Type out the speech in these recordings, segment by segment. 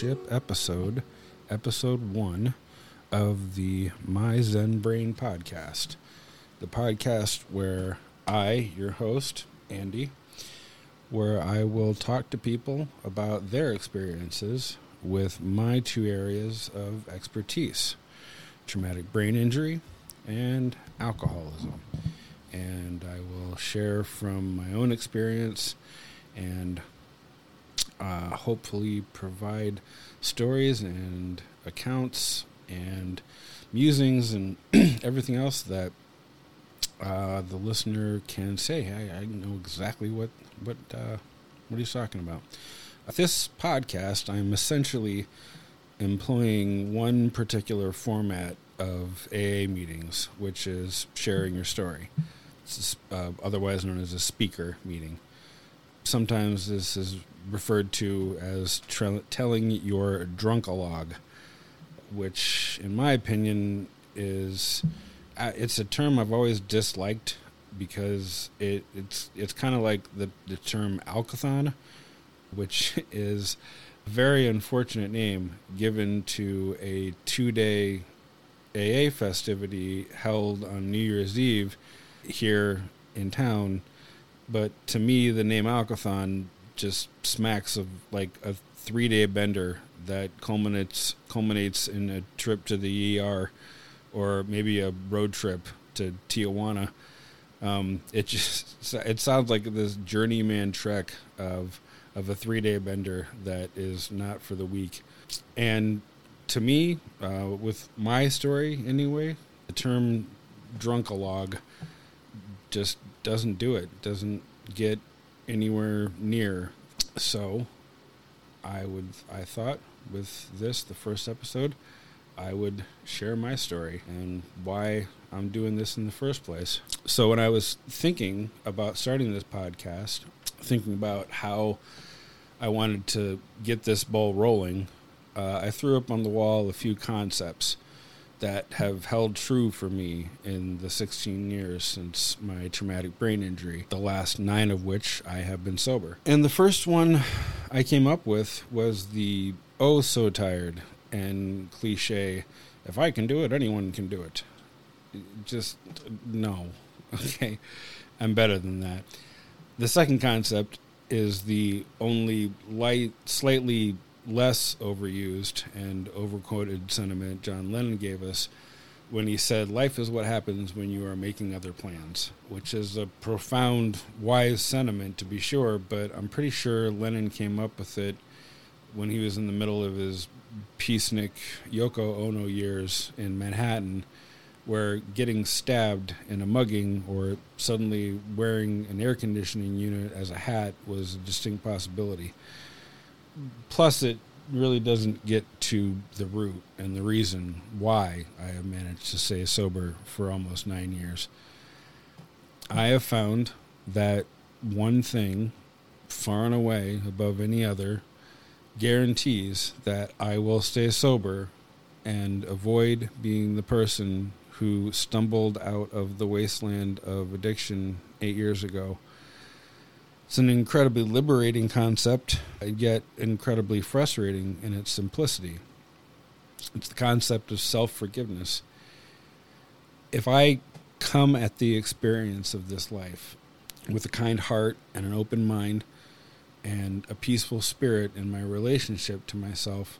flagship episode, episode one of the My Zen Brain podcast. The podcast where I, your host, Andy, where I will talk to people about their experiences with my two areas of expertise traumatic brain injury and alcoholism. And I will share from my own experience and uh, hopefully provide stories and accounts and musings and everything else that uh, the listener can say, "Hey, I know exactly what what uh, what he's talking about." This podcast, I'm essentially employing one particular format of AA meetings, which is sharing your story. It's uh, otherwise known as a speaker meeting. Sometimes this is referred to as telling your drunkalog, which, in my opinion, is uh, it's a term I've always disliked because it, it's it's kind of like the the term alkathon, which is a very unfortunate name given to a two day AA festivity held on New Year's Eve here in town. But to me, the name Alkathon just smacks of like a three day bender that culminates culminates in a trip to the ER or maybe a road trip to Tijuana. Um, it just it sounds like this journeyman trek of of a three day bender that is not for the weak. And to me, uh, with my story anyway, the term drunkalog just doesn't do it. Doesn't get anywhere near. So, I would I thought with this the first episode, I would share my story and why I'm doing this in the first place. So when I was thinking about starting this podcast, thinking about how I wanted to get this ball rolling, uh, I threw up on the wall a few concepts that have held true for me in the 16 years since my traumatic brain injury, the last nine of which I have been sober. And the first one I came up with was the oh so tired and cliche if I can do it, anyone can do it. Just no. Okay. I'm better than that. The second concept is the only light, slightly less overused and overquoted sentiment John Lennon gave us when he said, Life is what happens when you are making other plans, which is a profound, wise sentiment to be sure, but I'm pretty sure Lennon came up with it when he was in the middle of his peacenik Yoko Ono years in Manhattan, where getting stabbed in a mugging or suddenly wearing an air conditioning unit as a hat was a distinct possibility plus it really doesn't get to the root and the reason why I have managed to stay sober for almost nine years. I have found that one thing, far and away above any other, guarantees that I will stay sober and avoid being the person who stumbled out of the wasteland of addiction eight years ago it's an incredibly liberating concept, yet incredibly frustrating in its simplicity. It's the concept of self forgiveness. If I come at the experience of this life with a kind heart and an open mind and a peaceful spirit in my relationship to myself,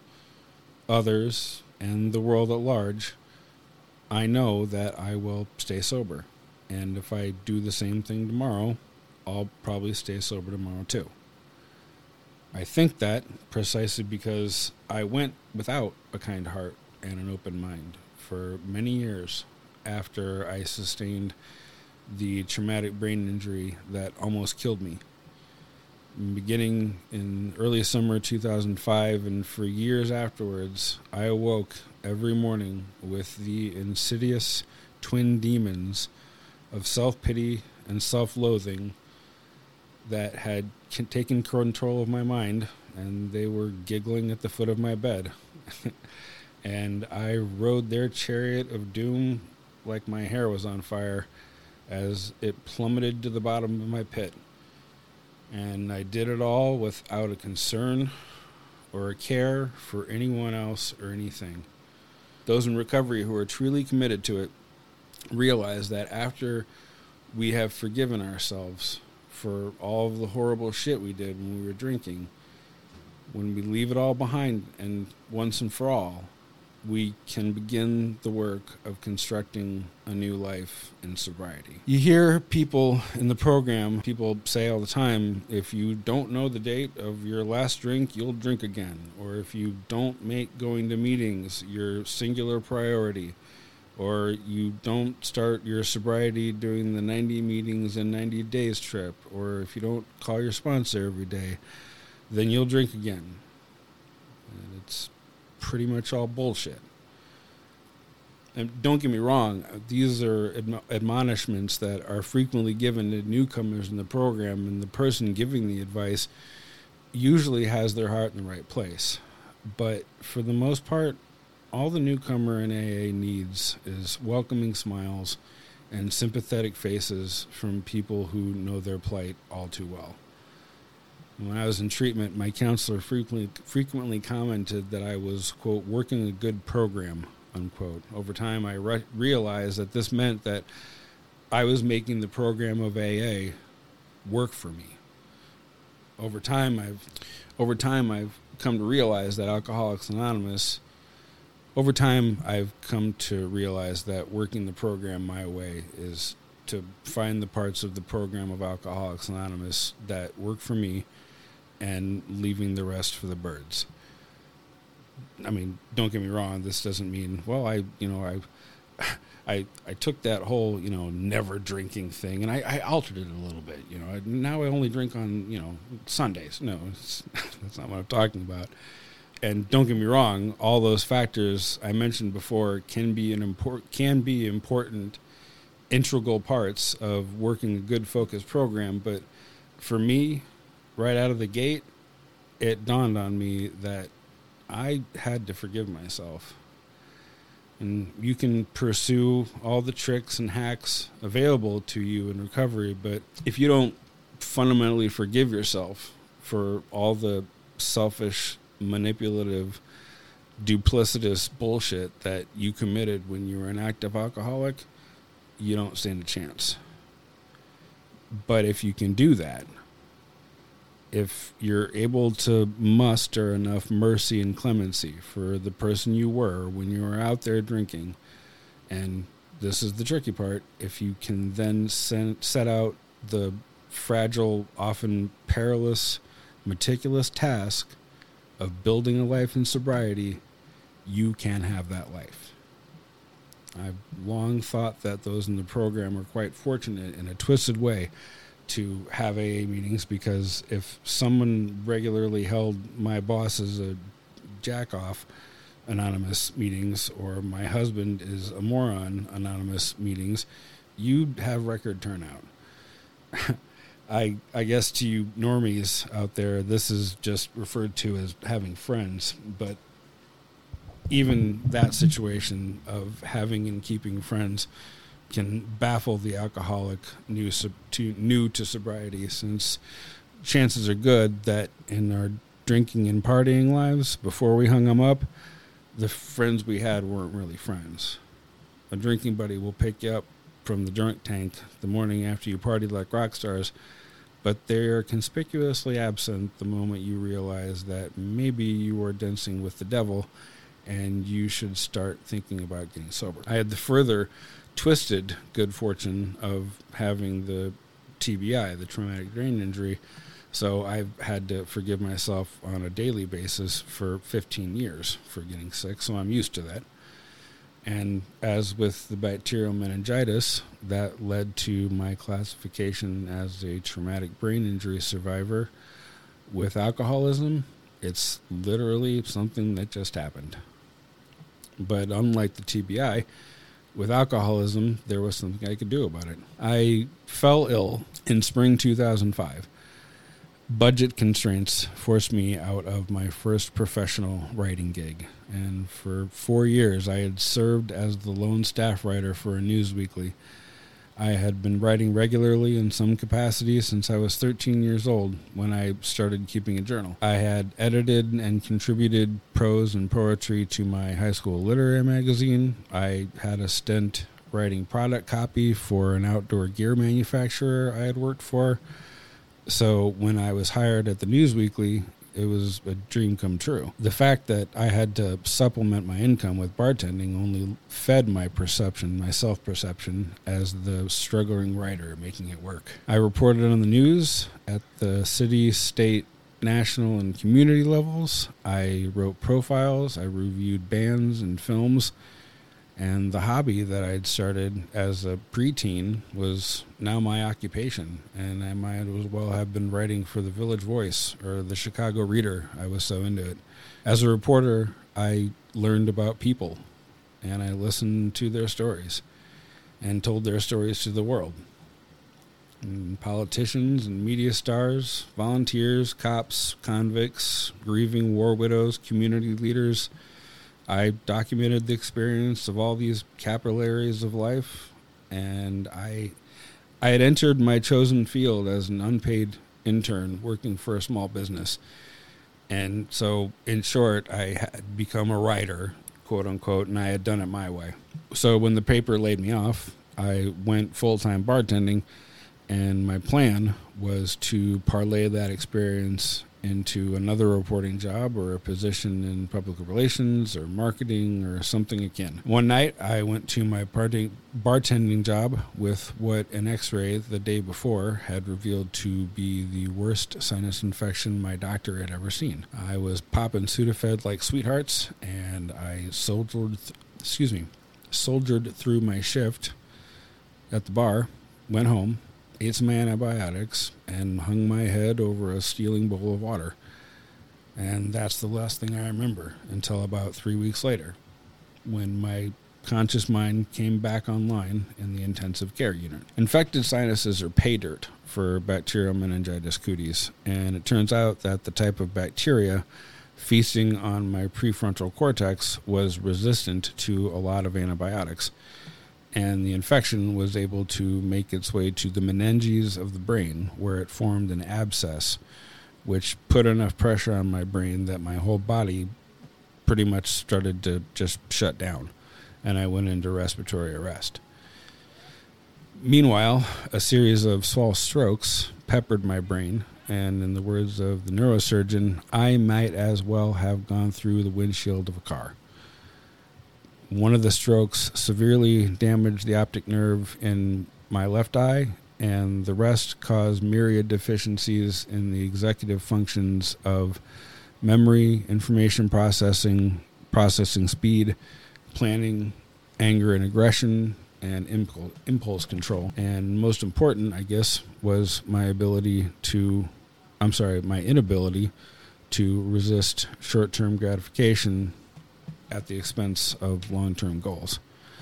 others, and the world at large, I know that I will stay sober. And if I do the same thing tomorrow, I'll probably stay sober tomorrow too. I think that precisely because I went without a kind heart and an open mind for many years after I sustained the traumatic brain injury that almost killed me. Beginning in early summer 2005 and for years afterwards, I awoke every morning with the insidious twin demons of self pity and self loathing that had taken control of my mind, and they were giggling at the foot of my bed. and I rode their chariot of doom like my hair was on fire as it plummeted to the bottom of my pit. And I did it all without a concern or a care for anyone else or anything. Those in recovery who are truly committed to it realize that after we have forgiven ourselves for all of the horrible shit we did when we were drinking, when we leave it all behind and once and for all, we can begin the work of constructing a new life in sobriety. You hear people in the program, people say all the time, if you don't know the date of your last drink, you'll drink again. Or if you don't make going to meetings your singular priority, or you don't start your sobriety doing the 90 meetings and 90 days trip, or if you don't call your sponsor every day, then you'll drink again. And it's pretty much all bullshit. And don't get me wrong, these are admonishments that are frequently given to newcomers in the program, and the person giving the advice usually has their heart in the right place. But for the most part, all the newcomer in AA needs is welcoming smiles and sympathetic faces from people who know their plight all too well. When I was in treatment, my counselor frequently frequently commented that I was quote working a good program unquote. Over time, I re- realized that this meant that I was making the program of AA work for me. Over time, I've over time I've come to realize that Alcoholics Anonymous. Over time, I've come to realize that working the program my way is to find the parts of the program of Alcoholics Anonymous that work for me and leaving the rest for the birds. I mean, don't get me wrong. This doesn't mean well. I you know I. I, I took that whole you know never drinking thing and I, I altered it a little bit you know now I only drink on you know Sundays no that's not what I'm talking about and don't get me wrong all those factors I mentioned before can be an import can be important integral parts of working a good focus program but for me right out of the gate, it dawned on me that I had to forgive myself. And you can pursue all the tricks and hacks available to you in recovery, but if you don't fundamentally forgive yourself for all the selfish, manipulative, duplicitous bullshit that you committed when you were an active alcoholic, you don't stand a chance. But if you can do that, if you're able to muster enough mercy and clemency for the person you were when you were out there drinking, and this is the tricky part, if you can then send, set out the fragile, often perilous, meticulous task of building a life in sobriety, you can have that life. I've long thought that those in the program are quite fortunate in a twisted way to have AA meetings because if someone regularly held my boss as a jack off anonymous meetings or my husband is a moron anonymous meetings, you'd have record turnout. I I guess to you normies out there, this is just referred to as having friends, but even that situation of having and keeping friends can baffle the alcoholic new to new to sobriety since chances are good that in our drinking and partying lives before we hung them up the friends we had weren't really friends. A drinking buddy will pick you up from the drunk tank the morning after you partied like rock stars but they are conspicuously absent the moment you realize that maybe you are dancing with the devil and you should start thinking about getting sober. I had the further twisted good fortune of having the TBI, the traumatic brain injury. So I've had to forgive myself on a daily basis for 15 years for getting sick. So I'm used to that. And as with the bacterial meningitis, that led to my classification as a traumatic brain injury survivor. With alcoholism, it's literally something that just happened. But unlike the TBI, with alcoholism, there was something I could do about it. I fell ill in spring 2005. Budget constraints forced me out of my first professional writing gig. And for four years, I had served as the lone staff writer for a news weekly. I had been writing regularly in some capacity since I was 13 years old when I started keeping a journal. I had edited and contributed prose and poetry to my high school literary magazine. I had a stint writing product copy for an outdoor gear manufacturer I had worked for. So when I was hired at the News Weekly, it was a dream come true. The fact that I had to supplement my income with bartending only fed my perception, my self perception, as the struggling writer making it work. I reported on the news at the city, state, national, and community levels. I wrote profiles, I reviewed bands and films and the hobby that I'd started as a preteen was now my occupation. And I might as well have been writing for the Village Voice or the Chicago Reader. I was so into it. As a reporter, I learned about people and I listened to their stories and told their stories to the world. And politicians and media stars, volunteers, cops, convicts, grieving war widows, community leaders I documented the experience of all these capillaries of life, and I I had entered my chosen field as an unpaid intern working for a small business. And so, in short, I had become a writer, quote unquote, and I had done it my way. So, when the paper laid me off, I went full time bartending, and my plan was to parlay that experience into another reporting job or a position in public relations or marketing or something akin. One night I went to my bartending job with what an x ray the day before had revealed to be the worst sinus infection my doctor had ever seen. I was popping Sudafed like sweethearts and I soldiered, th- excuse me, soldiered through my shift at the bar, went home, ate some antibiotics, and hung my head over a steaming bowl of water. And that's the last thing I remember until about three weeks later, when my conscious mind came back online in the intensive care unit. Infected sinuses are pay dirt for bacterial meningitis cutis, and it turns out that the type of bacteria feasting on my prefrontal cortex was resistant to a lot of antibiotics and the infection was able to make its way to the meninges of the brain, where it formed an abscess, which put enough pressure on my brain that my whole body pretty much started to just shut down, and I went into respiratory arrest. Meanwhile, a series of small strokes peppered my brain, and in the words of the neurosurgeon, I might as well have gone through the windshield of a car. One of the strokes severely damaged the optic nerve in my left eye, and the rest caused myriad deficiencies in the executive functions of memory, information processing, processing speed, planning, anger and aggression, and impulse, control. And most important, I guess, was my ability to, I'm sorry, my inability to resist short term gratification at the expense of long term goals.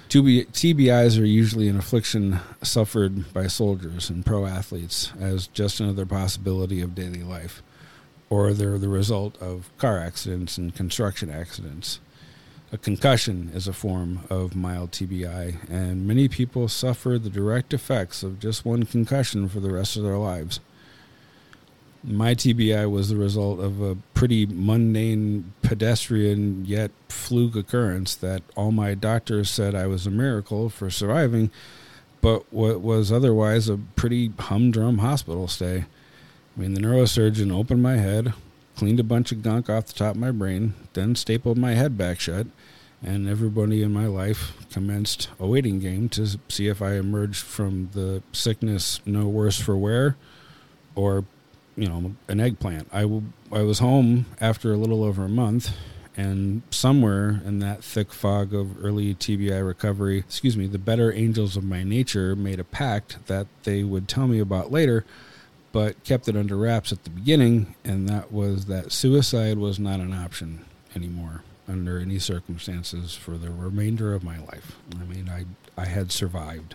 TBIs are usually an affliction suffered by soldiers and pro athletes as just another possibility of daily life, or they're the result of car accidents and construction accidents. A concussion is a form of mild TBI, and many people suffer the direct effects of just one concussion for the rest of their lives. My TBI was the result of a pretty mundane, pedestrian, yet fluke occurrence that all my doctors said I was a miracle for surviving, but what was otherwise a pretty humdrum hospital stay. I mean, the neurosurgeon opened my head, cleaned a bunch of gunk off the top of my brain, then stapled my head back shut, and everybody in my life commenced a waiting game to see if I emerged from the sickness no worse for wear or you know an eggplant. I, w- I was home after a little over a month, and somewhere in that thick fog of early TBI recovery, excuse me, the better angels of my nature made a pact that they would tell me about later, but kept it under wraps at the beginning, and that was that suicide was not an option anymore under any circumstances for the remainder of my life. I mean, I I had survived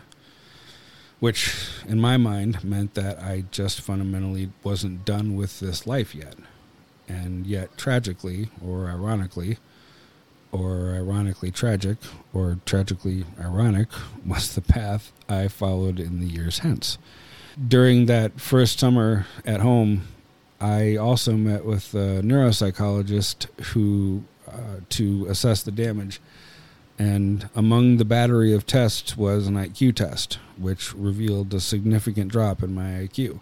which in my mind meant that I just fundamentally wasn't done with this life yet. And yet, tragically or ironically, or ironically tragic, or tragically ironic, was the path I followed in the years hence. During that first summer at home, I also met with a neuropsychologist who uh, to assess the damage. And among the battery of tests was an IQ test, which revealed a significant drop in my IQ.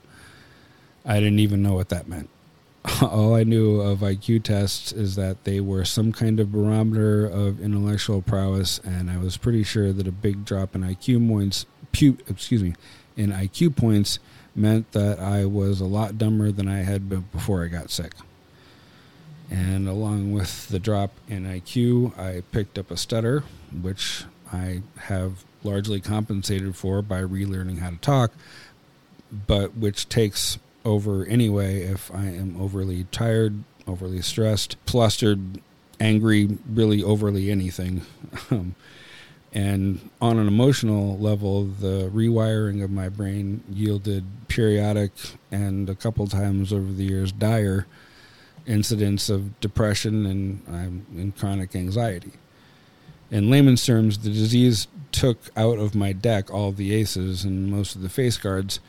I didn't even know what that meant. All I knew of IQ tests is that they were some kind of barometer of intellectual prowess, and I was pretty sure that a big drop in IQ points, pu- excuse me, in IQ points meant that I was a lot dumber than I had been before I got sick. And along with the drop in IQ, I picked up a stutter, which I have largely compensated for by relearning how to talk, but which takes over anyway if I am overly tired, overly stressed, flustered, angry, really overly anything. Um, and on an emotional level, the rewiring of my brain yielded periodic and a couple times over the years dire incidents of depression and, um, and chronic anxiety. In layman's terms, the disease took out of my deck all the aces and most of the face cards,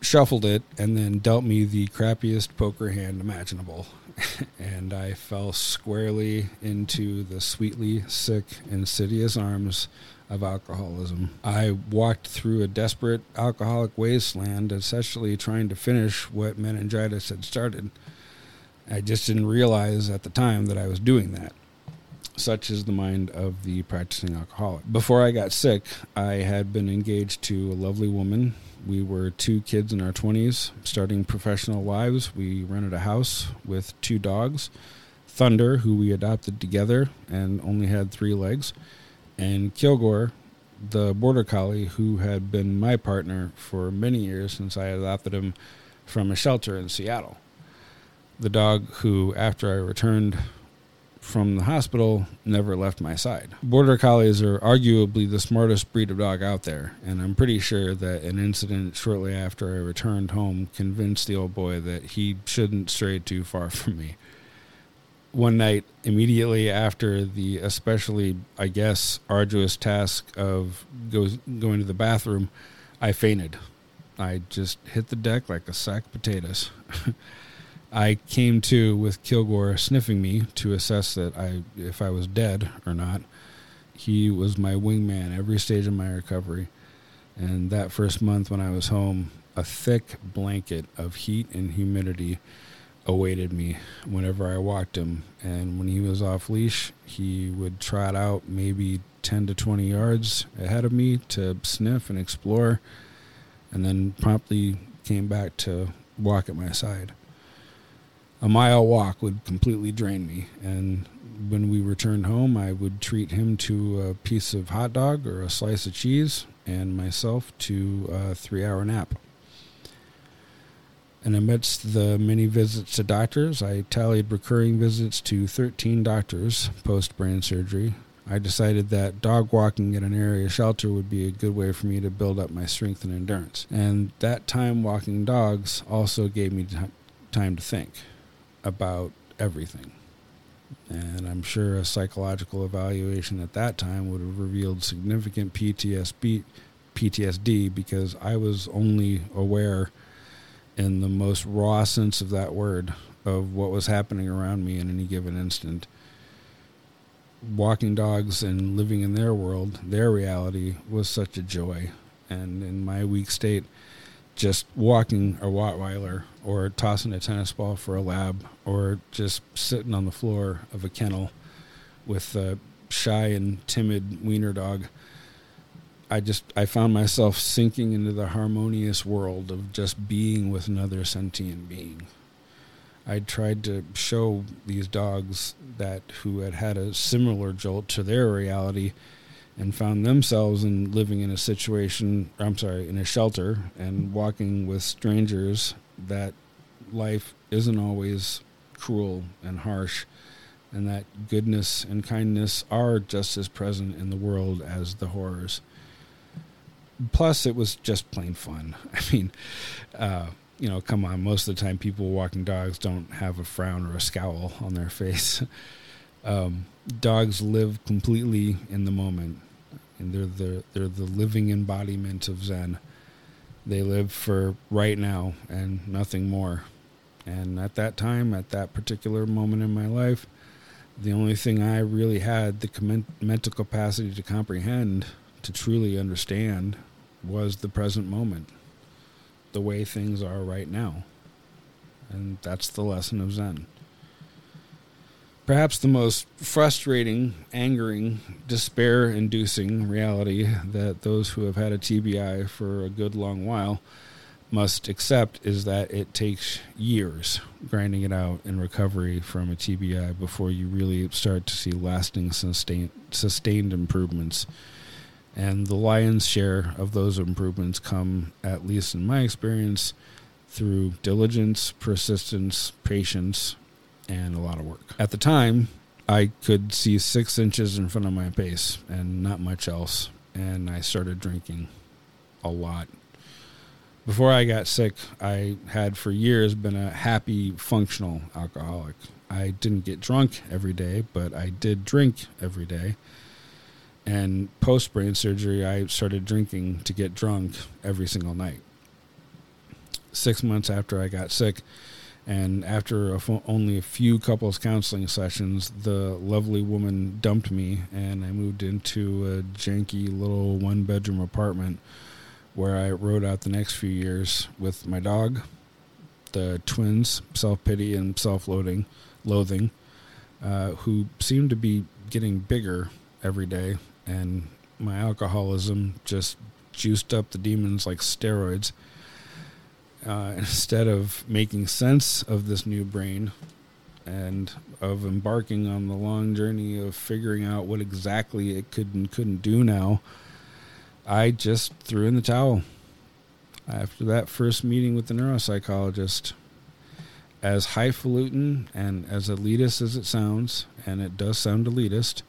shuffled it, and then dealt me the crappiest poker hand imaginable. and I fell squarely into the sweetly sick, insidious arms of alcoholism. I walked through a desperate alcoholic wasteland, essentially trying to finish what meningitis had started. I just didn't realize at the time that I was doing that. Such is the mind of the practicing alcoholic. Before I got sick, I had been engaged to a lovely woman we were two kids in our 20s, starting professional lives. We rented a house with two dogs Thunder, who we adopted together and only had three legs, and Kilgore, the border collie, who had been my partner for many years since I adopted him from a shelter in Seattle. The dog who, after I returned from the hospital never left my side. Border Collies are arguably the smartest breed of dog out there, and I'm pretty sure that an incident shortly after I returned home convinced the old boy that he shouldn't stray too far from me. One night, immediately after the especially, I guess, arduous task of going to the bathroom, I fainted. I just hit the deck like a sack of potatoes. I came to with Kilgore sniffing me to assess that I if I was dead or not. He was my wingman every stage of my recovery. And that first month when I was home, a thick blanket of heat and humidity awaited me whenever I walked him. And when he was off leash, he would trot out maybe 10 to 20 yards ahead of me to sniff and explore, and then promptly came back to walk at my side a mile walk would completely drain me. And when we returned home, I would treat him to a piece of hot dog or a slice of cheese, and myself to a three hour nap. And amidst the many visits to doctors, I tallied recurring visits to 13 doctors post brain surgery. I decided that dog walking at an area shelter would be a good way for me to build up my strength and endurance. And that time walking dogs also gave me time to think about everything. And I'm sure a psychological evaluation at that time would have revealed significant PTSD, PTSD because I was only aware, in the most raw sense of that word, of what was happening around me in any given instant. Walking dogs and living in their world, their reality, was such a joy. And in my weak state, just walking a Rottweiler or tossing a tennis ball for a lab or just sitting on the floor of a kennel with a shy and timid wiener dog. I just I found myself sinking into the harmonious world of just being with another sentient being. I tried to show these dogs that who had had a similar jolt to their reality and found themselves in living in a situation I'm sorry in a shelter and walking with strangers that life isn't always cruel and harsh and that goodness and kindness are just as present in the world as the horrors. Plus it was just plain fun. I mean uh, you know come on most of the time people walking dogs don't have a frown or a scowl on their face. Um, dogs live completely in the moment, and they're the they're the living embodiment of Zen. They live for right now and nothing more. And at that time, at that particular moment in my life, the only thing I really had the mental capacity to comprehend, to truly understand, was the present moment, the way things are right now. And that's the lesson of Zen. Perhaps the most frustrating, angering, despair inducing reality that those who have had a TBI for a good long while must accept is that it takes years grinding it out in recovery from a TBI before you really start to see lasting sustained, sustained improvements. And the lion's share of those improvements come, at least in my experience, through diligence, persistence, patience, and a lot of work. At the time, I could see six inches in front of my face and not much else. And I started drinking a lot before I got sick, I had for years been a happy, functional alcoholic. I didn't get drunk every day, but I did drink every day. And post brain surgery, I started drinking to get drunk every single night. Six months after I got sick, and after only a few couples counseling sessions, the lovely woman dumped me, and I moved into a janky little one bedroom apartment where I rode out the next few years with my dog, the twins, self pity and self loathing, loathing, uh, who seemed to be getting bigger every day, and my alcoholism just juiced up the demons like steroids. Uh, instead of making sense of this new brain and of embarking on the long journey of figuring out what exactly it could and couldn't do now, I just threw in the towel. After that first meeting with the neuropsychologist, as highfalutin and as elitist as it sounds, and it does sound elitist,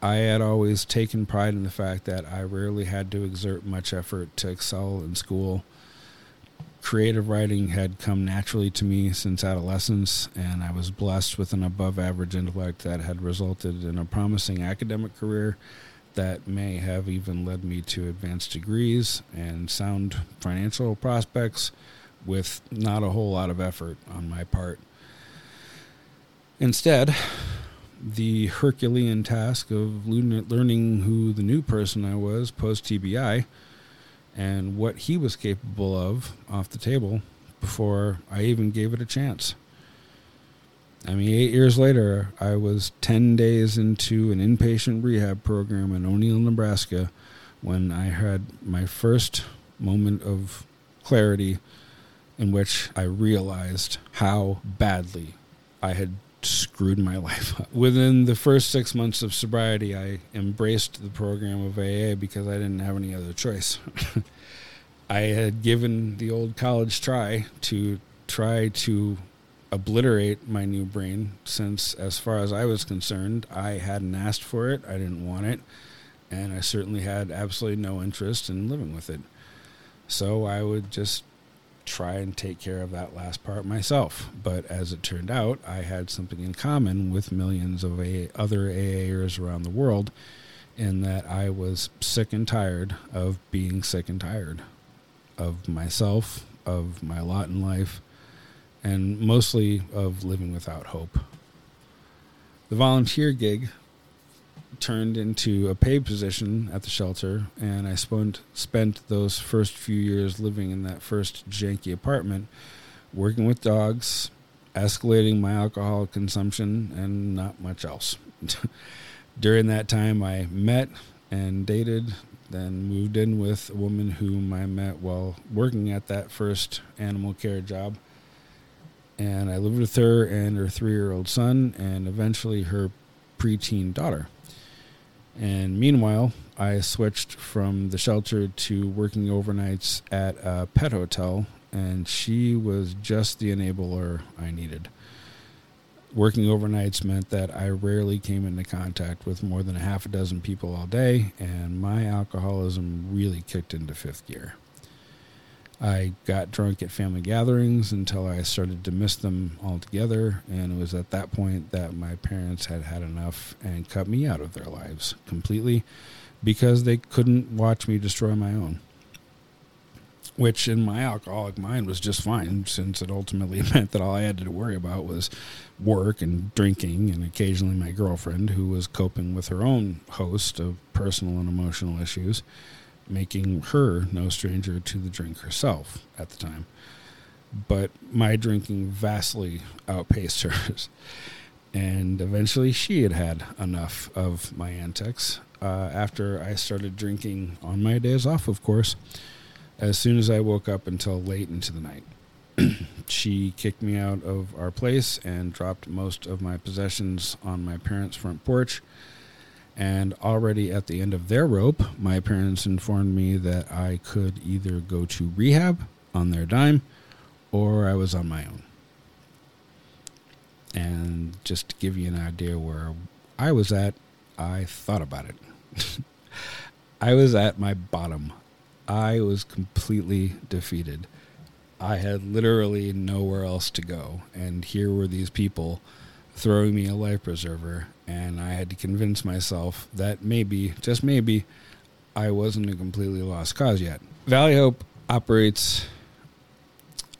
I had always taken pride in the fact that I rarely had to exert much effort to excel in school. Creative writing had come naturally to me since adolescence, and I was blessed with an above average intellect that had resulted in a promising academic career that may have even led me to advanced degrees and sound financial prospects with not a whole lot of effort on my part. Instead, the Herculean task of learning who the new person I was post TBI and what he was capable of off the table before I even gave it a chance. I mean, eight years later, I was 10 days into an inpatient rehab program in O'Neill, Nebraska, when I had my first moment of clarity in which I realized how badly I had screwed my life up. Within the first six months of sobriety, I embraced the program of AA because I didn't have any other choice. I had given the old college try to try to obliterate my new brain since, as far as I was concerned, I hadn't asked for it, I didn't want it, and I certainly had absolutely no interest in living with it. So I would just try and take care of that last part myself. But as it turned out, I had something in common with millions of AA, other AAers around the world in that I was sick and tired of being sick and tired of myself, of my lot in life, and mostly of living without hope. The volunteer gig turned into a paid position at the shelter, and I spent spent those first few years living in that first janky apartment, working with dogs, escalating my alcohol consumption, and not much else. During that time, I met and dated, then moved in with a woman whom I met while working at that first animal care job and I lived with her and her three year old son, and eventually her preteen daughter. And meanwhile, I switched from the shelter to working overnights at a pet hotel, and she was just the enabler I needed. Working overnights meant that I rarely came into contact with more than a half a dozen people all day, and my alcoholism really kicked into fifth gear. I got drunk at family gatherings until I started to miss them altogether. And it was at that point that my parents had had enough and cut me out of their lives completely because they couldn't watch me destroy my own. Which in my alcoholic mind was just fine since it ultimately meant that all I had to worry about was work and drinking and occasionally my girlfriend who was coping with her own host of personal and emotional issues making her no stranger to the drink herself at the time. But my drinking vastly outpaced hers. And eventually she had had enough of my antics. Uh, after I started drinking on my days off, of course, as soon as I woke up until late into the night. she kicked me out of our place and dropped most of my possessions on my parents' front porch and already at the end of their rope, my parents informed me that I could either go to rehab on their dime or I was on my own. And just to give you an idea where I was at, I thought about it. I was at my bottom. I was completely defeated. I had literally nowhere else to go. And here were these people throwing me a life preserver, and I had to convince myself that maybe, just maybe, I wasn't a completely lost cause yet. Valley Hope operates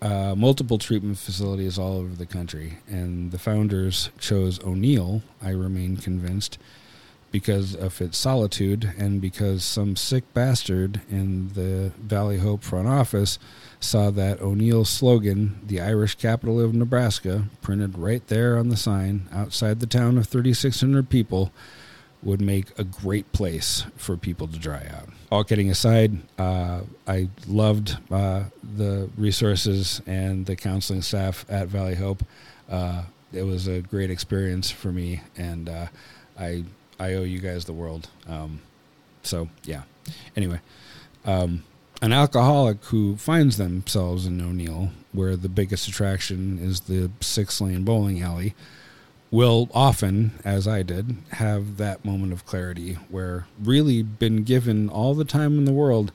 uh, multiple treatment facilities all over the country, and the founders chose O'Neill, I remain convinced, because of its solitude and because some sick bastard in the Valley Hope front office saw that O'Neill's slogan, the Irish capital of Nebraska, printed right there on the sign outside the town of 3,600 people, would make a great place for people to dry out. All kidding aside, uh, I loved uh, the resources and the counseling staff at Valley Hope. Uh, it was a great experience for me, and uh, I I owe you guys the world. Um, so yeah. Anyway, um, an alcoholic who finds themselves in O'Neill, where the biggest attraction is the six lane bowling alley, will often, as I did, have that moment of clarity where really been given all the time in the world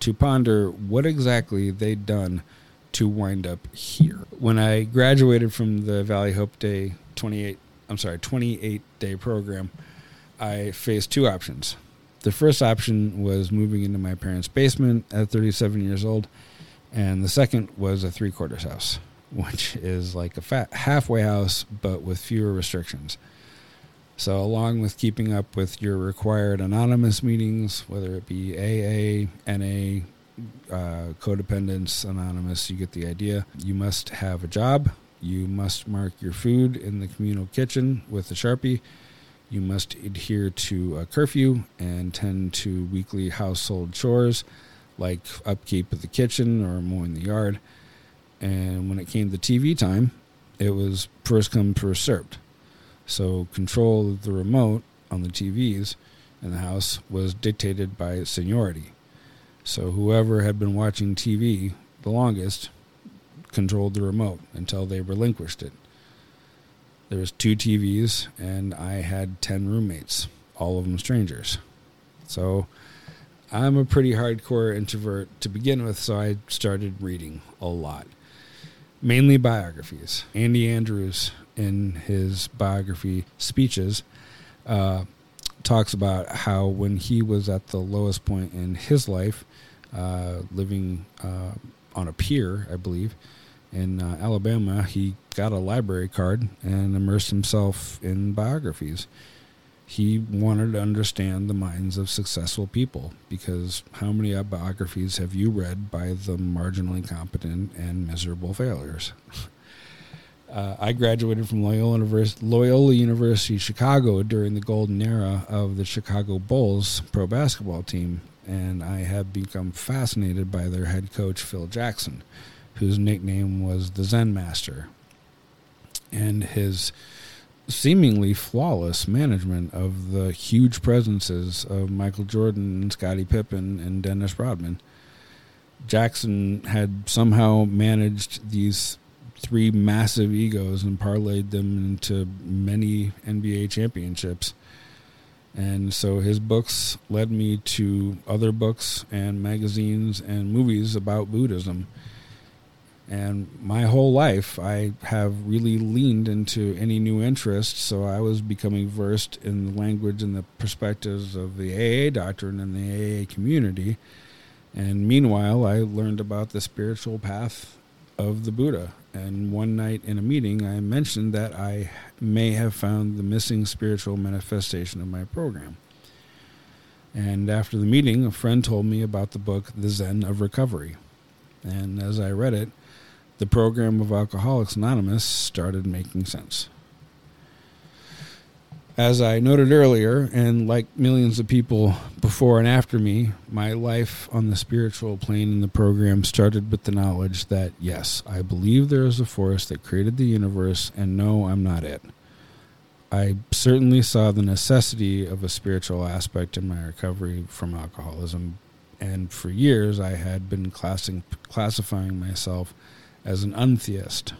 to ponder what exactly they'd done to wind up here. When I graduated from the Valley Hope Day 28, I'm sorry, 28 day program, I faced two options. The first option was moving into my parents' basement at 37 years old, and the second was a three quarters house, which is like a fat halfway house but with fewer restrictions. So, along with keeping up with your required anonymous meetings, whether it be AA, NA, uh, Codependence Anonymous, you get the idea. You must have a job. You must mark your food in the communal kitchen with a Sharpie you must adhere to a curfew and tend to weekly household chores like upkeep of the kitchen or mowing the yard. And when it came to TV time, it was first come, first served. So control of the remote on the TVs in the house was dictated by seniority. So whoever had been watching TV the longest controlled the remote until they relinquished it. There was two TVs, and I had ten roommates, all of them strangers. So I'm a pretty hardcore introvert to begin with, so I started reading a lot, mainly biographies. Andy Andrews, in his biography speeches, uh, talks about how when he was at the lowest point in his life, uh, living uh, on a pier, I believe, in uh, Alabama, he got a library card and immersed himself in biographies. He wanted to understand the minds of successful people because how many biographies have you read by the marginally competent and miserable failures? Uh, I graduated from Loyola Loyola University Chicago during the golden era of the Chicago Bulls pro basketball team, and I have become fascinated by their head coach, Phil Jackson whose nickname was the Zen Master, and his seemingly flawless management of the huge presences of Michael Jordan and Scottie Pippen and Dennis Rodman. Jackson had somehow managed these three massive egos and parlayed them into many NBA championships. And so his books led me to other books and magazines and movies about Buddhism. And my whole life, I have really leaned into any new interest. So I was becoming versed in the language and the perspectives of the AA doctrine and the AA community. And meanwhile, I learned about the spiritual path of the Buddha. And one night in a meeting, I mentioned that I may have found the missing spiritual manifestation of my program. And after the meeting, a friend told me about the book, The Zen of Recovery. And as I read it, the program of Alcoholics Anonymous started making sense. As I noted earlier, and like millions of people before and after me, my life on the spiritual plane in the program started with the knowledge that, yes, I believe there is a force that created the universe, and no, I'm not it. I certainly saw the necessity of a spiritual aspect in my recovery from alcoholism, and for years I had been classing, classifying myself as an untheist.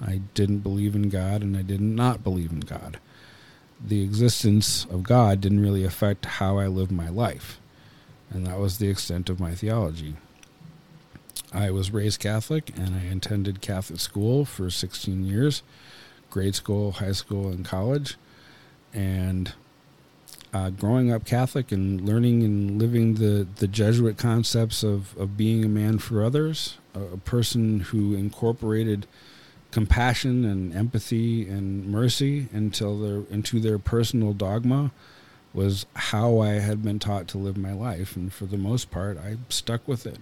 I didn't believe in God, and I did not believe in God the existence of God didn't really affect how I lived my life. And that was the extent of my theology. I was raised Catholic and I attended Catholic school for 16 years grade school, high school, and college. And uh, growing up Catholic and learning and living the, the Jesuit concepts of, of being a man for others, a, a person who incorporated compassion and empathy and mercy until their into their personal dogma was how I had been taught to live my life and for the most part I stuck with it.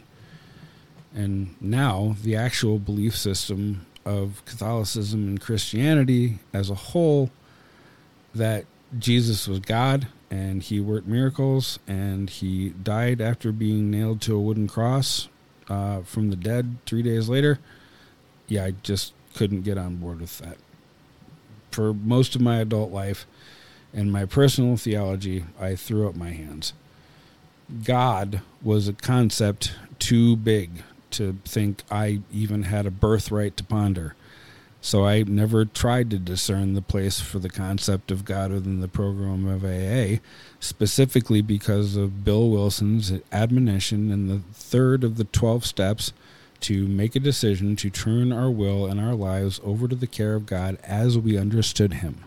And now the actual belief system of Catholicism and Christianity as a whole that Jesus was God and he worked miracles and he died after being nailed to a wooden cross uh, from the dead three days later. Yeah, I just couldn't get on board with that. For most of my adult life and my personal theology, I threw up my hands. God was a concept too big to think I even had a birthright to ponder. So I never tried to discern the place for the concept of God within the program of AA, specifically because of Bill Wilson's admonition in the third of the 12 steps to make a decision to turn our will and our lives over to the care of God as we understood Him.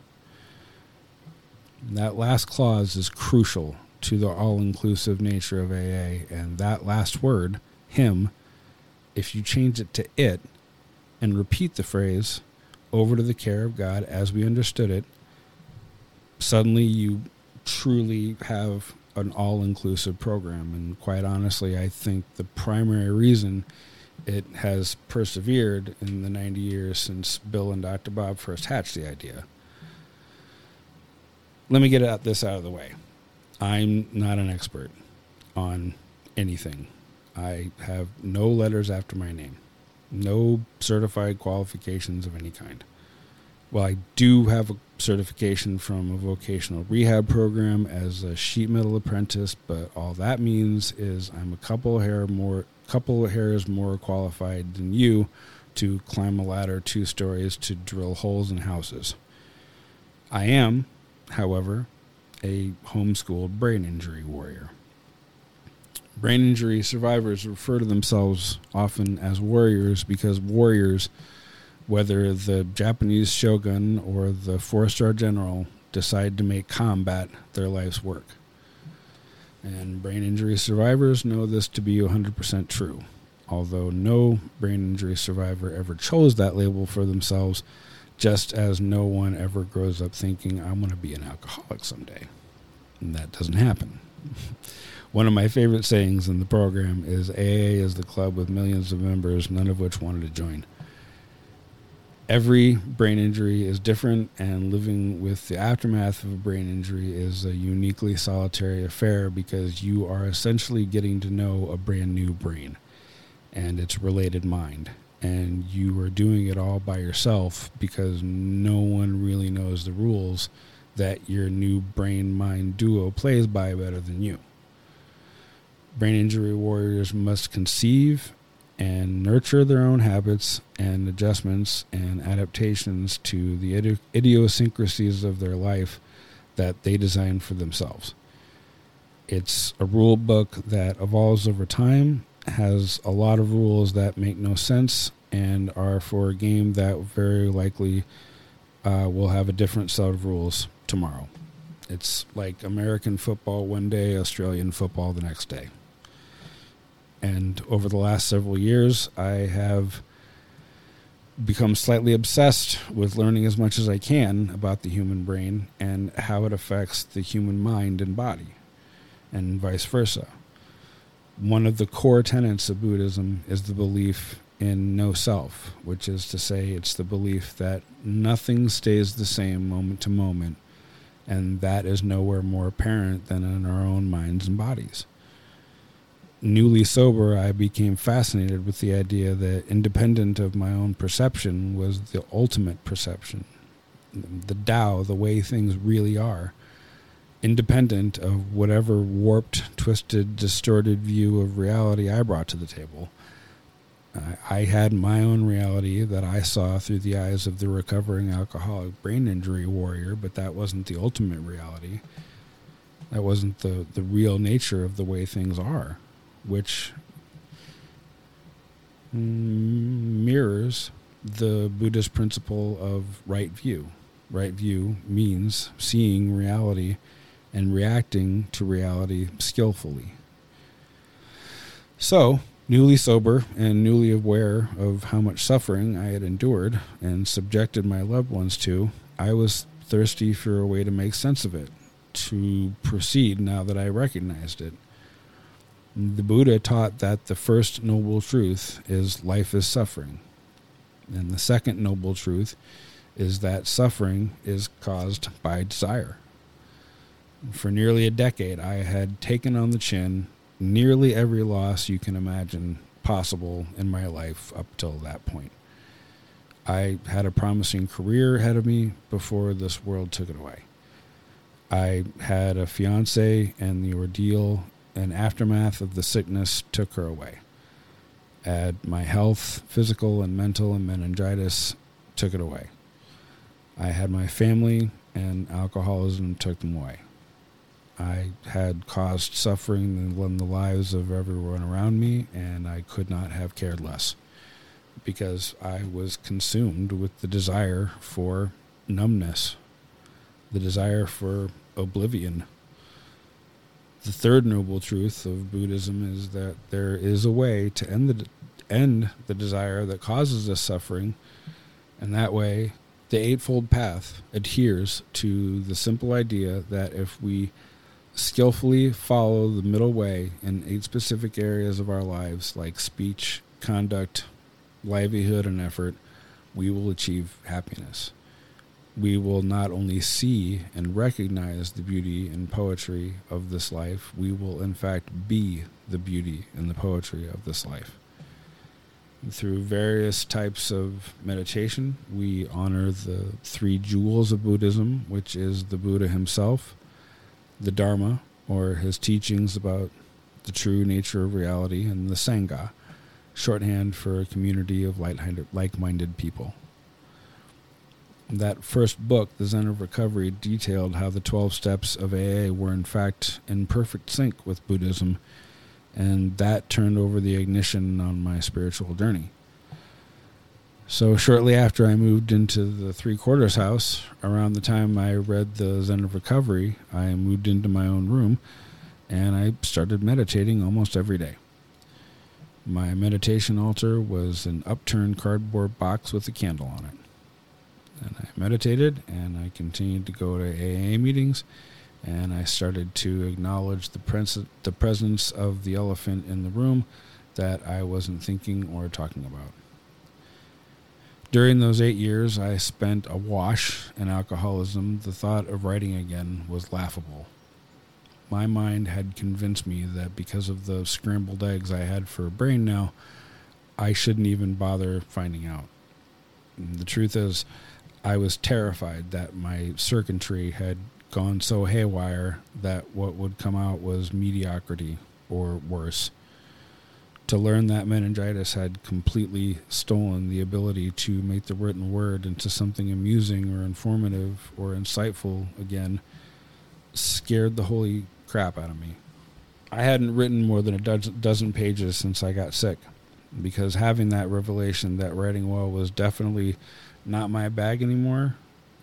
That last clause is crucial to the all inclusive nature of AA, and that last word, Him, if you change it to it and repeat the phrase over to the care of God as we understood it, suddenly you truly have an all inclusive program. And quite honestly, I think the primary reason it has persevered in the 90 years since Bill and Dr. Bob first hatched the idea. Let me get this out of the way. I'm not an expert on anything. I have no letters after my name, no certified qualifications of any kind. Well, I do have a certification from a vocational rehab program as a sheet metal apprentice, but all that means is I'm a couple hair more couple hairs more qualified than you to climb a ladder two stories to drill holes in houses. I am, however, a homeschooled brain injury warrior. Brain injury survivors refer to themselves often as warriors because warriors, whether the Japanese shogun or the four star general, decide to make combat their life's work. And brain injury survivors know this to be 100% true. Although no brain injury survivor ever chose that label for themselves, just as no one ever grows up thinking, I'm going to be an alcoholic someday. And that doesn't happen. One of my favorite sayings in the program is AA is the club with millions of members, none of which wanted to join every brain injury is different, and living with the aftermath of a brain injury is a uniquely solitary affair because you are essentially getting to know a brand new brain and its related mind. And you are doing it all by yourself because no one really knows the rules that your new brain mind duo plays by better than you. Brain injury warriors must conceive and nurture their own habits and adjustments and adaptations to the idiosyncrasies of their life that they design for themselves. It's a rule book that evolves over time, has a lot of rules that make no sense, and are for a game that very likely uh, will have a different set of rules tomorrow. It's like American football one day, Australian football the next day. And over the last several years, I have become slightly obsessed with learning as much as I can about the human brain and how it affects the human mind and body, and vice versa. One of the core tenets of Buddhism is the belief in no self, which is to say, it's the belief that nothing stays the same moment to moment, and that is nowhere more apparent than in our own minds and bodies newly sober, I became fascinated with the idea that independent of my own perception was the ultimate perception, the Tao, the way things really are, independent of whatever warped, twisted, distorted view of reality I brought to the table. I had my own reality that I saw through the eyes of the recovering alcoholic brain injury warrior, but that wasn't the ultimate reality. That wasn't the, the real nature of the way things are which mirrors the Buddhist principle of right view. Right view means seeing reality and reacting to reality skillfully. So, newly sober and newly aware of how much suffering I had endured and subjected my loved ones to, I was thirsty for a way to make sense of it, to proceed now that I recognized it. The Buddha taught that the first noble truth is life is suffering. And the second noble truth is that suffering is caused by desire. For nearly a decade, I had taken on the chin nearly every loss you can imagine possible in my life up till that point. I had a promising career ahead of me before this world took it away. I had a fiance, and the ordeal and aftermath of the sickness took her away. Add my health, physical and mental, and meningitis took it away. I had my family, and alcoholism took them away. I had caused suffering in the lives of everyone around me, and I could not have cared less because I was consumed with the desire for numbness, the desire for oblivion the third noble truth of Buddhism is that there is a way to end the end the desire that causes us suffering, and that way, the Eightfold Path adheres to the simple idea that if we skillfully follow the middle way in eight specific areas of our lives, like speech, conduct, livelihood, and effort, we will achieve happiness we will not only see and recognize the beauty and poetry of this life, we will in fact be the beauty and the poetry of this life. Through various types of meditation, we honor the three jewels of Buddhism, which is the Buddha himself, the Dharma, or his teachings about the true nature of reality, and the Sangha, shorthand for a community of like minded people that first book, The Zen of Recovery, detailed how the 12 steps of AA were in fact in perfect sync with Buddhism, and that turned over the ignition on my spiritual journey. So, shortly after I moved into the three quarters house, around the time I read The Zen of Recovery, I moved into my own room and I started meditating almost every day. My meditation altar was an upturned cardboard box with a candle on it and I meditated and I continued to go to AA meetings and I started to acknowledge the, pres- the presence of the elephant in the room that I wasn't thinking or talking about. During those eight years, I spent awash in alcoholism. The thought of writing again was laughable. My mind had convinced me that because of the scrambled eggs I had for a brain now, I shouldn't even bother finding out. The truth is, I was terrified that my circuitry had gone so haywire that what would come out was mediocrity or worse. To learn that meningitis had completely stolen the ability to make the written word into something amusing or informative or insightful again scared the holy crap out of me. I hadn't written more than a dozen pages since I got sick because having that revelation that writing well was definitely not my bag anymore,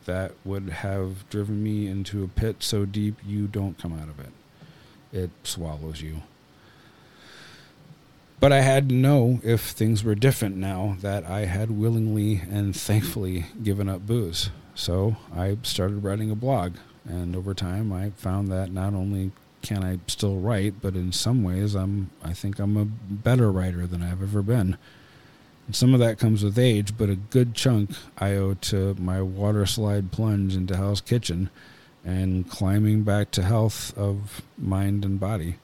that would have driven me into a pit so deep you don't come out of it. It swallows you. But I had to know if things were different now that I had willingly and thankfully given up booze. So I started writing a blog. And over time, I found that not only can I still write, but in some ways, I'm I think I'm a better writer than I've ever been. And some of that comes with age, but a good chunk I owe to my water slide plunge into Hell's Kitchen and climbing back to health of mind and body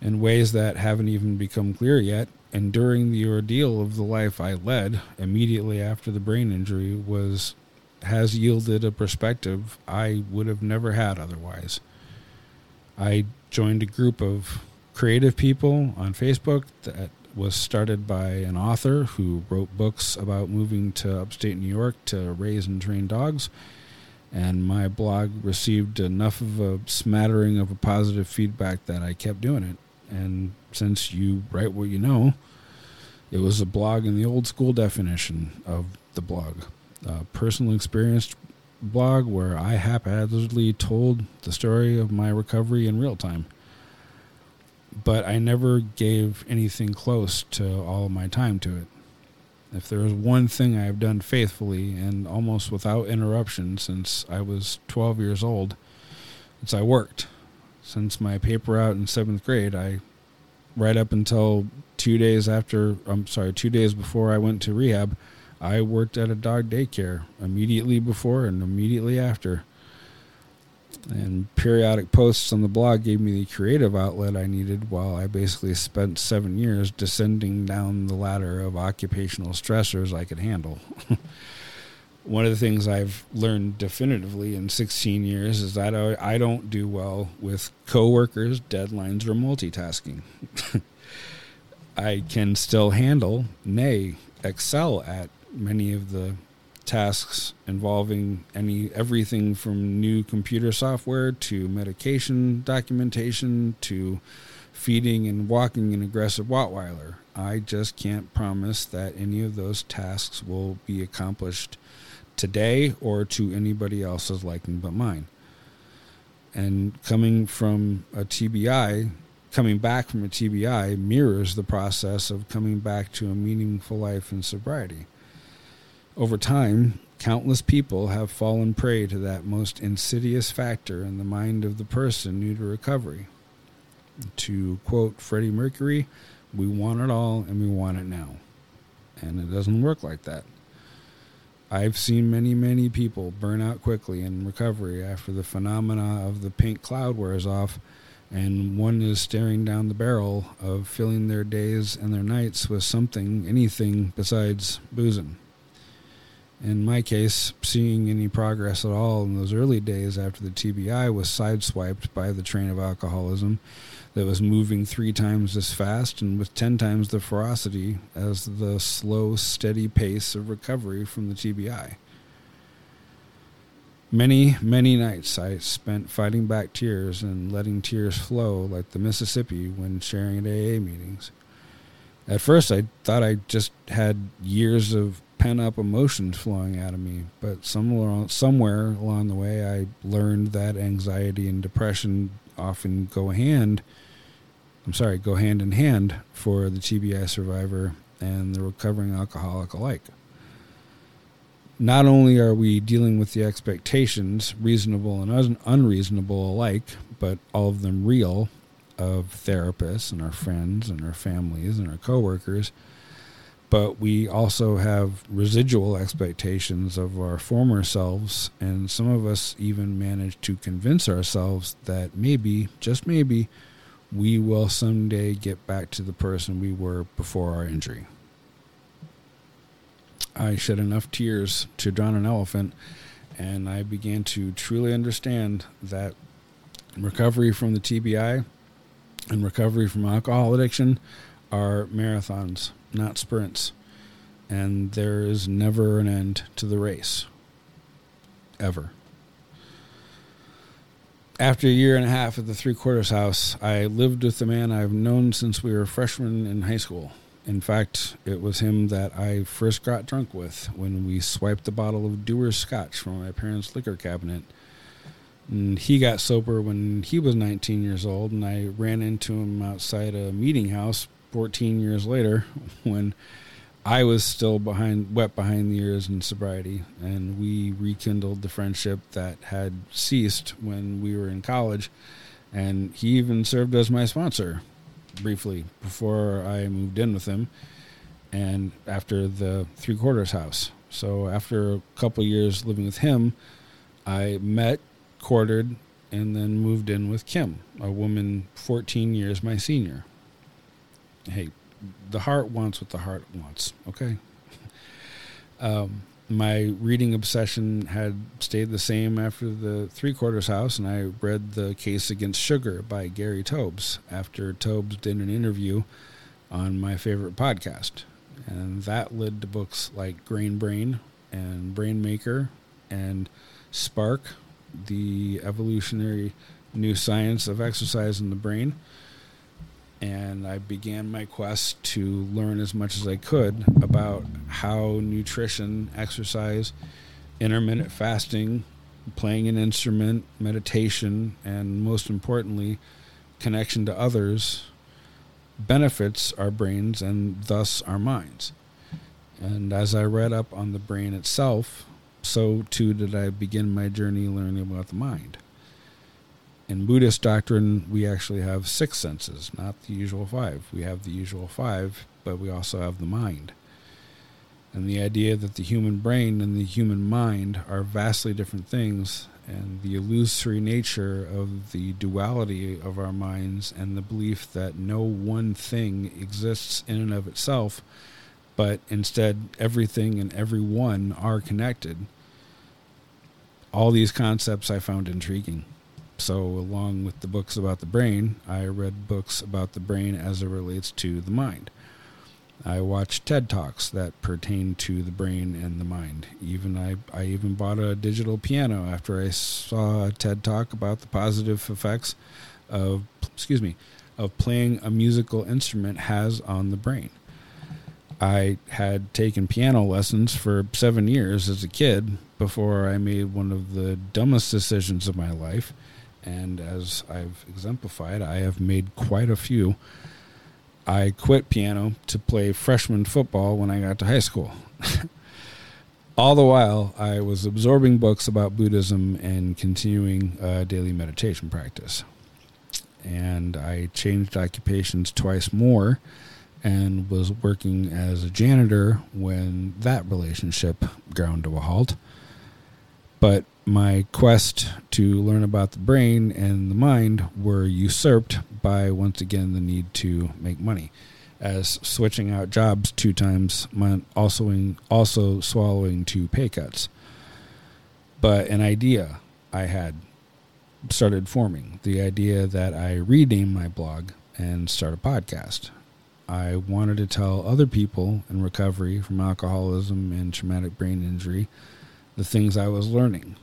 in ways that haven't even become clear yet. And during the ordeal of the life I led immediately after the brain injury was has yielded a perspective I would have never had otherwise. I joined a group of creative people on Facebook that was started by an author who wrote books about moving to upstate New York to raise and train dogs. And my blog received enough of a smattering of a positive feedback that I kept doing it. And since you write what you know, it was a blog in the old school definition of the blog. A personal experience blog where I haphazardly told the story of my recovery in real time. But I never gave anything close to all of my time to it. If there is one thing I have done faithfully and almost without interruption since I was 12 years old, it's I worked since my paper out in seventh grade, I right up until two days after I'm sorry, two days before I went to rehab, I worked at a dog daycare immediately before and immediately after. And periodic posts on the blog gave me the creative outlet I needed while I basically spent seven years descending down the ladder of occupational stressors I could handle. one of the things I've learned definitively in 16 years is that I don't do well with coworkers, deadlines, or multitasking. I can still handle, nay, excel at many of the tasks involving any everything from new computer software to medication documentation to feeding and walking an aggressive Rottweiler. I just can't promise that any of those tasks will be accomplished today or to anybody else's liking but mine. And coming from a TBI, coming back from a TBI mirrors the process of coming back to a meaningful life in sobriety. Over time, countless people have fallen prey to that most insidious factor in the mind of the person new to recovery. To quote Freddie Mercury, we want it all and we want it now. And it doesn't work like that. I've seen many, many people burn out quickly in recovery after the phenomena of the pink cloud wears off, and one is staring down the barrel of filling their days and their nights with something, anything besides boozing. In my case, seeing any progress at all in those early days after the TBI was sideswiped by the train of alcoholism that was moving three times as fast and with ten times the ferocity as the slow, steady pace of recovery from the TBI. Many, many nights I spent fighting back tears and letting tears flow like the Mississippi when sharing at AA meetings. At first, I thought I just had years of pent up emotions flowing out of me. But somewhere, somewhere along the way, I learned that anxiety and depression often go hand. I'm sorry, go hand in hand for the TBI survivor and the recovering alcoholic alike. Not only are we dealing with the expectations, reasonable and un- unreasonable alike, but all of them real, of therapists and our friends and our families and our coworkers but we also have residual expectations of our former selves, and some of us even manage to convince ourselves that maybe, just maybe, we will someday get back to the person we were before our injury. I shed enough tears to drown an elephant, and I began to truly understand that recovery from the TBI and recovery from alcohol addiction are marathons not sprints. And there is never an end to the race. Ever. after a year and a half at the three quarters house, I lived with a man I've known since we were freshmen in high school. In fact, it was him that I first got drunk with when we swiped a bottle of Dewar's Scotch from my parents' liquor cabinet. And he got sober when he was 19 years old, and I ran into him outside a meeting house 14 years later when I was still behind, wet behind the ears in sobriety, and we rekindled the friendship that had ceased when we were in college. And he even served as my sponsor briefly before I moved in with him, and after the three quarters house. So after a couple years living with him, I met, quartered, and then moved in with Kim, a woman 14 years my senior. Hey, the heart wants what the heart wants. Okay. Um, my reading obsession had stayed the same after the Three Quarters House, and I read The Case Against Sugar by Gary Taubes after Taubes did an interview on my favorite podcast. And that led to books like Grain Brain and Brain Maker and Spark, the evolutionary new science of exercise in the brain and I began my quest to learn as much as I could about how nutrition, exercise, intermittent fasting, playing an instrument, meditation, and most importantly, connection to others benefits our brains and thus our minds. And as I read up on the brain itself, so too did I begin my journey learning about the mind in Buddhist doctrine, we actually have six senses, not the usual five. We have the usual five, but we also have the mind. And the idea that the human brain and the human mind are vastly different things, and the illusory nature of the duality of our minds, and the belief that no one thing exists in and of itself, but instead everything and everyone are connected. All these concepts I found intriguing. So, along with the books about the brain, I read books about the brain as it relates to the mind. I watched TED Talks that pertain to the brain and the mind. Even I, I even bought a digital piano after I saw a TED Talk about the positive effects of, excuse me, of playing a musical instrument has on the brain. I had taken piano lessons for seven years as a kid before I made one of the dumbest decisions of my life and as I've exemplified, I have made quite a few. I quit piano to play freshman football when I got to high school. All the while, I was absorbing books about Buddhism and continuing a daily meditation practice. And I changed occupations twice more and was working as a janitor when that relationship ground to a halt. But my quest to learn about the brain and the mind were usurped by once again the need to make money. As switching out jobs two times meant also in, also swallowing two pay cuts. But an idea i had started forming the idea that i rename my blog and start a podcast. I wanted to tell other people in recovery from alcoholism and traumatic brain injury the things i was learning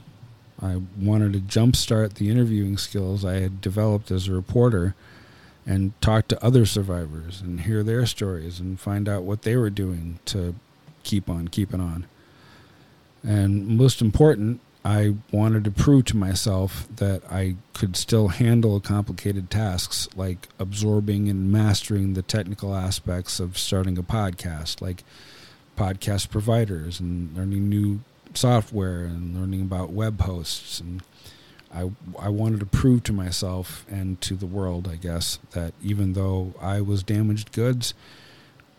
I wanted to jumpstart the interviewing skills I had developed as a reporter and talk to other survivors and hear their stories and find out what they were doing to keep on keeping on. And most important, I wanted to prove to myself that I could still handle complicated tasks like absorbing and mastering the technical aspects of starting a podcast, like podcast providers and learning new software and learning about web hosts and I I wanted to prove to myself and to the world, I guess, that even though I was damaged goods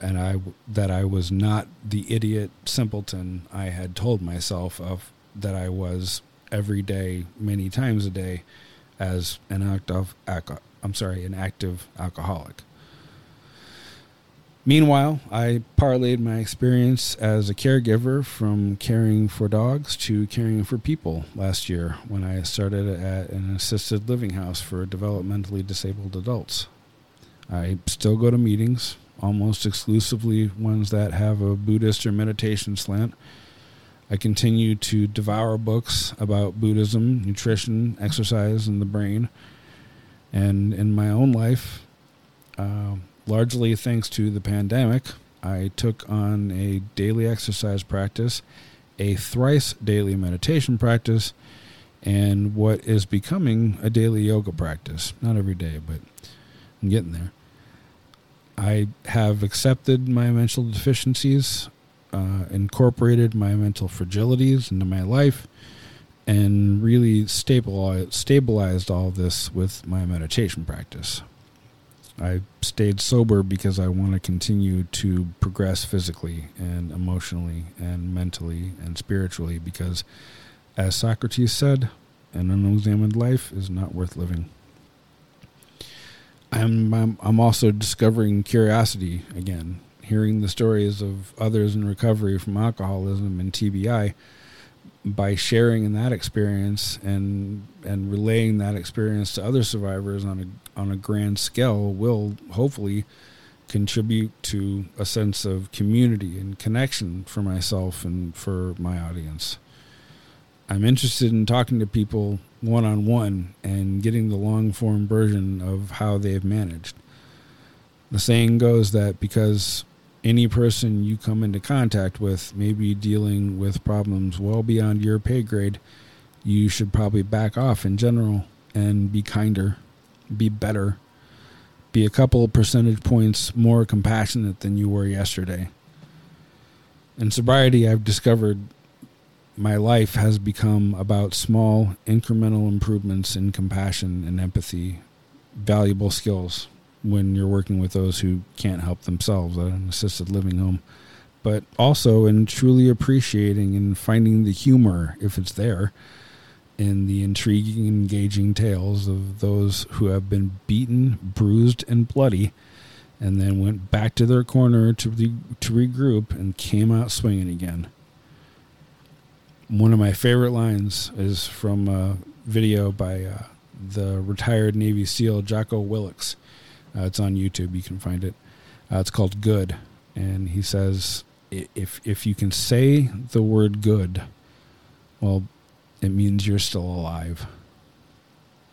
and I that I was not the idiot simpleton I had told myself of that I was every day, many times a day, as an active, I'm sorry, an active alcoholic. Meanwhile, I parlayed my experience as a caregiver from caring for dogs to caring for people last year when I started at an assisted living house for developmentally disabled adults. I still go to meetings, almost exclusively ones that have a Buddhist or meditation slant. I continue to devour books about Buddhism, nutrition, exercise, and the brain. And in my own life, uh, largely thanks to the pandemic, I took on a daily exercise practice, a thrice daily meditation practice, and what is becoming a daily yoga practice. Not every day, but I'm getting there. I have accepted my mental deficiencies, uh, incorporated my mental fragilities into my life, and really stabilized, stabilized all this with my meditation practice. I stayed sober because I want to continue to progress physically and emotionally and mentally and spiritually because, as Socrates said, an unexamined life is not worth living. I'm, I'm, I'm also discovering curiosity again, hearing the stories of others in recovery from alcoholism and TBI by sharing in that experience and and relaying that experience to other survivors on a on a grand scale will hopefully contribute to a sense of community and connection for myself and for my audience. I'm interested in talking to people one on one and getting the long form version of how they've managed. The saying goes that because any person you come into contact with may be dealing with problems well beyond your pay grade, you should probably back off in general and be kinder, be better, be a couple percentage points more compassionate than you were yesterday. In sobriety, I've discovered my life has become about small, incremental improvements in compassion and empathy, valuable skills when you're working with those who can't help themselves at an assisted living home, but also in truly appreciating and finding the humor, if it's there, in the intriguing, engaging tales of those who have been beaten, bruised, and bloody. And then went back to their corner to re- to regroup and came out swinging again one of my favorite lines is from a video by uh, the retired Navy SEAL Jocko Willink. Uh, it's on YouTube. You can find it. Uh, it's called "Good," and he says, "If if you can say the word good, well, it means you're still alive.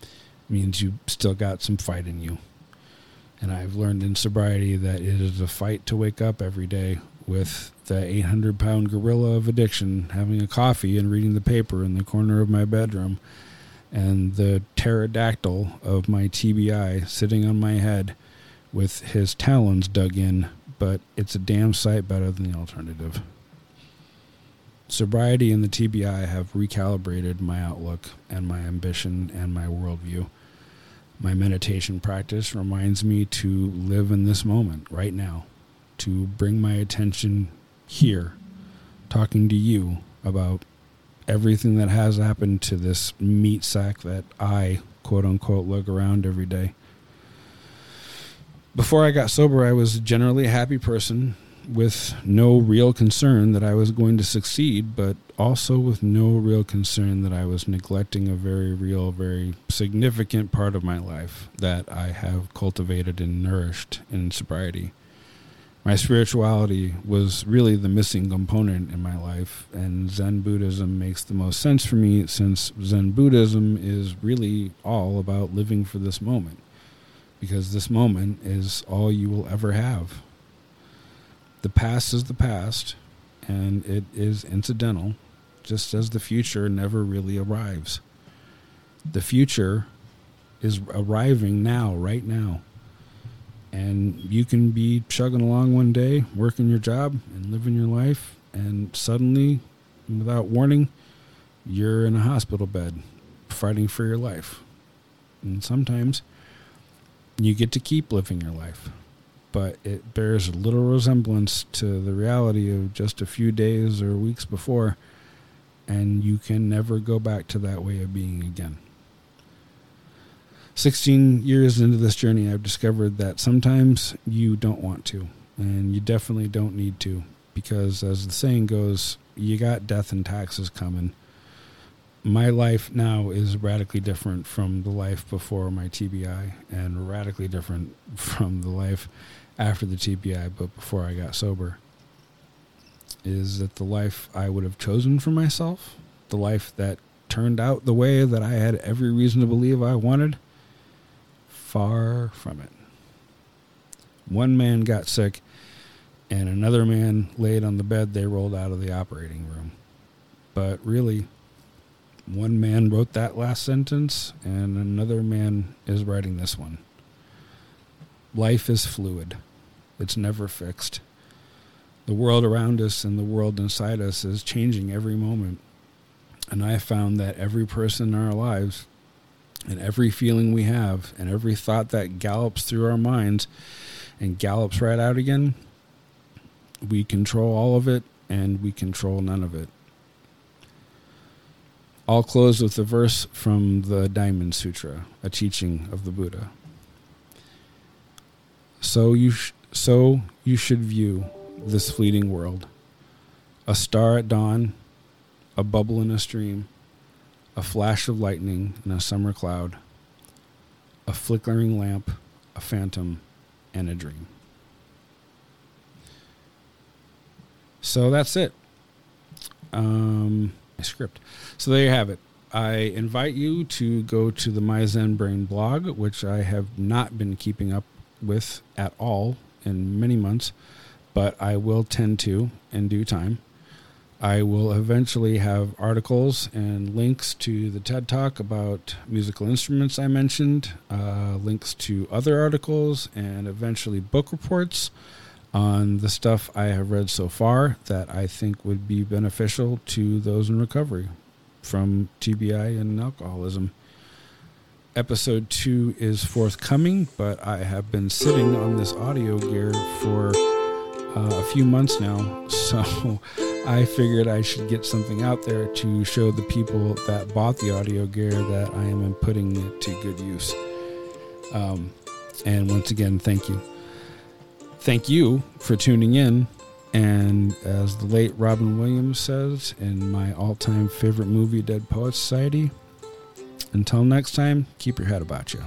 It means you still got some fight in you." And I've learned in sobriety that it is a fight to wake up every day with the 800 pound gorilla of addiction having a coffee and reading the paper in the corner of my bedroom, and the pterodactyl of my TBI sitting on my head with his talons dug in, but it's a damn sight better than the alternative. Sobriety and the TBI have recalibrated my outlook and my ambition and my worldview. My meditation practice reminds me to live in this moment right now to bring my attention here, talking to you about everything that has happened to this meat sack that I, quote unquote, look around every day. Before I got sober, I was generally a happy person with no real concern that I was going to succeed, but also with no real concern that I was neglecting a very real, very significant part of my life that I have cultivated and nourished in sobriety my spirituality was really the missing component in my life, and Zen Buddhism makes the most sense for me since Zen Buddhism is really all about living for this moment, because this moment is all you will ever have. The past is the past, and it is incidental, just as the future never really arrives. The future is arriving now, right now and you can be chugging along one day, working your job and living your life, and suddenly, without warning, you're in a hospital bed fighting for your life. And sometimes you get to keep living your life, but it bears little resemblance to the reality of just a few days or weeks before, and you can never go back to that way of being again. 16 years into this journey, I've discovered that sometimes you don't want to, and you definitely don't need to, because as the saying goes, you got death and taxes coming. My life now is radically different from the life before my TBI, and radically different from the life after the TBI, but before I got sober. is that the life I would have chosen for myself, the life that turned out the way that I had every reason to believe I wanted, far from it. One man got sick, and another man laid on the bed they rolled out of the operating room. But really, one man wrote that last sentence, and another man is writing this one. Life is fluid, it's never fixed. The world around us and the world inside us is changing every moment. And I found that every person in our lives and every feeling we have and every thought that gallops through our minds and gallops right out again, we control all of it and we control none of it. I'll close with a verse from the Diamond Sutra, a teaching of the Buddha. So you sh- so you should view this fleeting world. A star at dawn, a bubble in a stream, a flash of lightning in a summer cloud, a flickering lamp, a phantom, and a dream. So that's it. Um, script. So there you have it. I invite you to go to the My Zen Brain blog, which I have not been keeping up with at all in many months, but I will tend to in due time. I will eventually have articles and links to the TED Talk about musical instruments I mentioned, uh, links to other articles, and eventually book reports on the stuff I have read so far that I think would be beneficial to those in recovery from TBI and alcoholism. Episode 2 is forthcoming, but I have been sitting on this audio gear for uh, a few months now, so I figured I should get something out there to show the people that bought the audio gear that I am putting it to good use. Um, and once again, thank you thank you for tuning in. And as the late Robin Williams says in my all time favorite movie, Dead Poets Society, until next time, keep your head about you.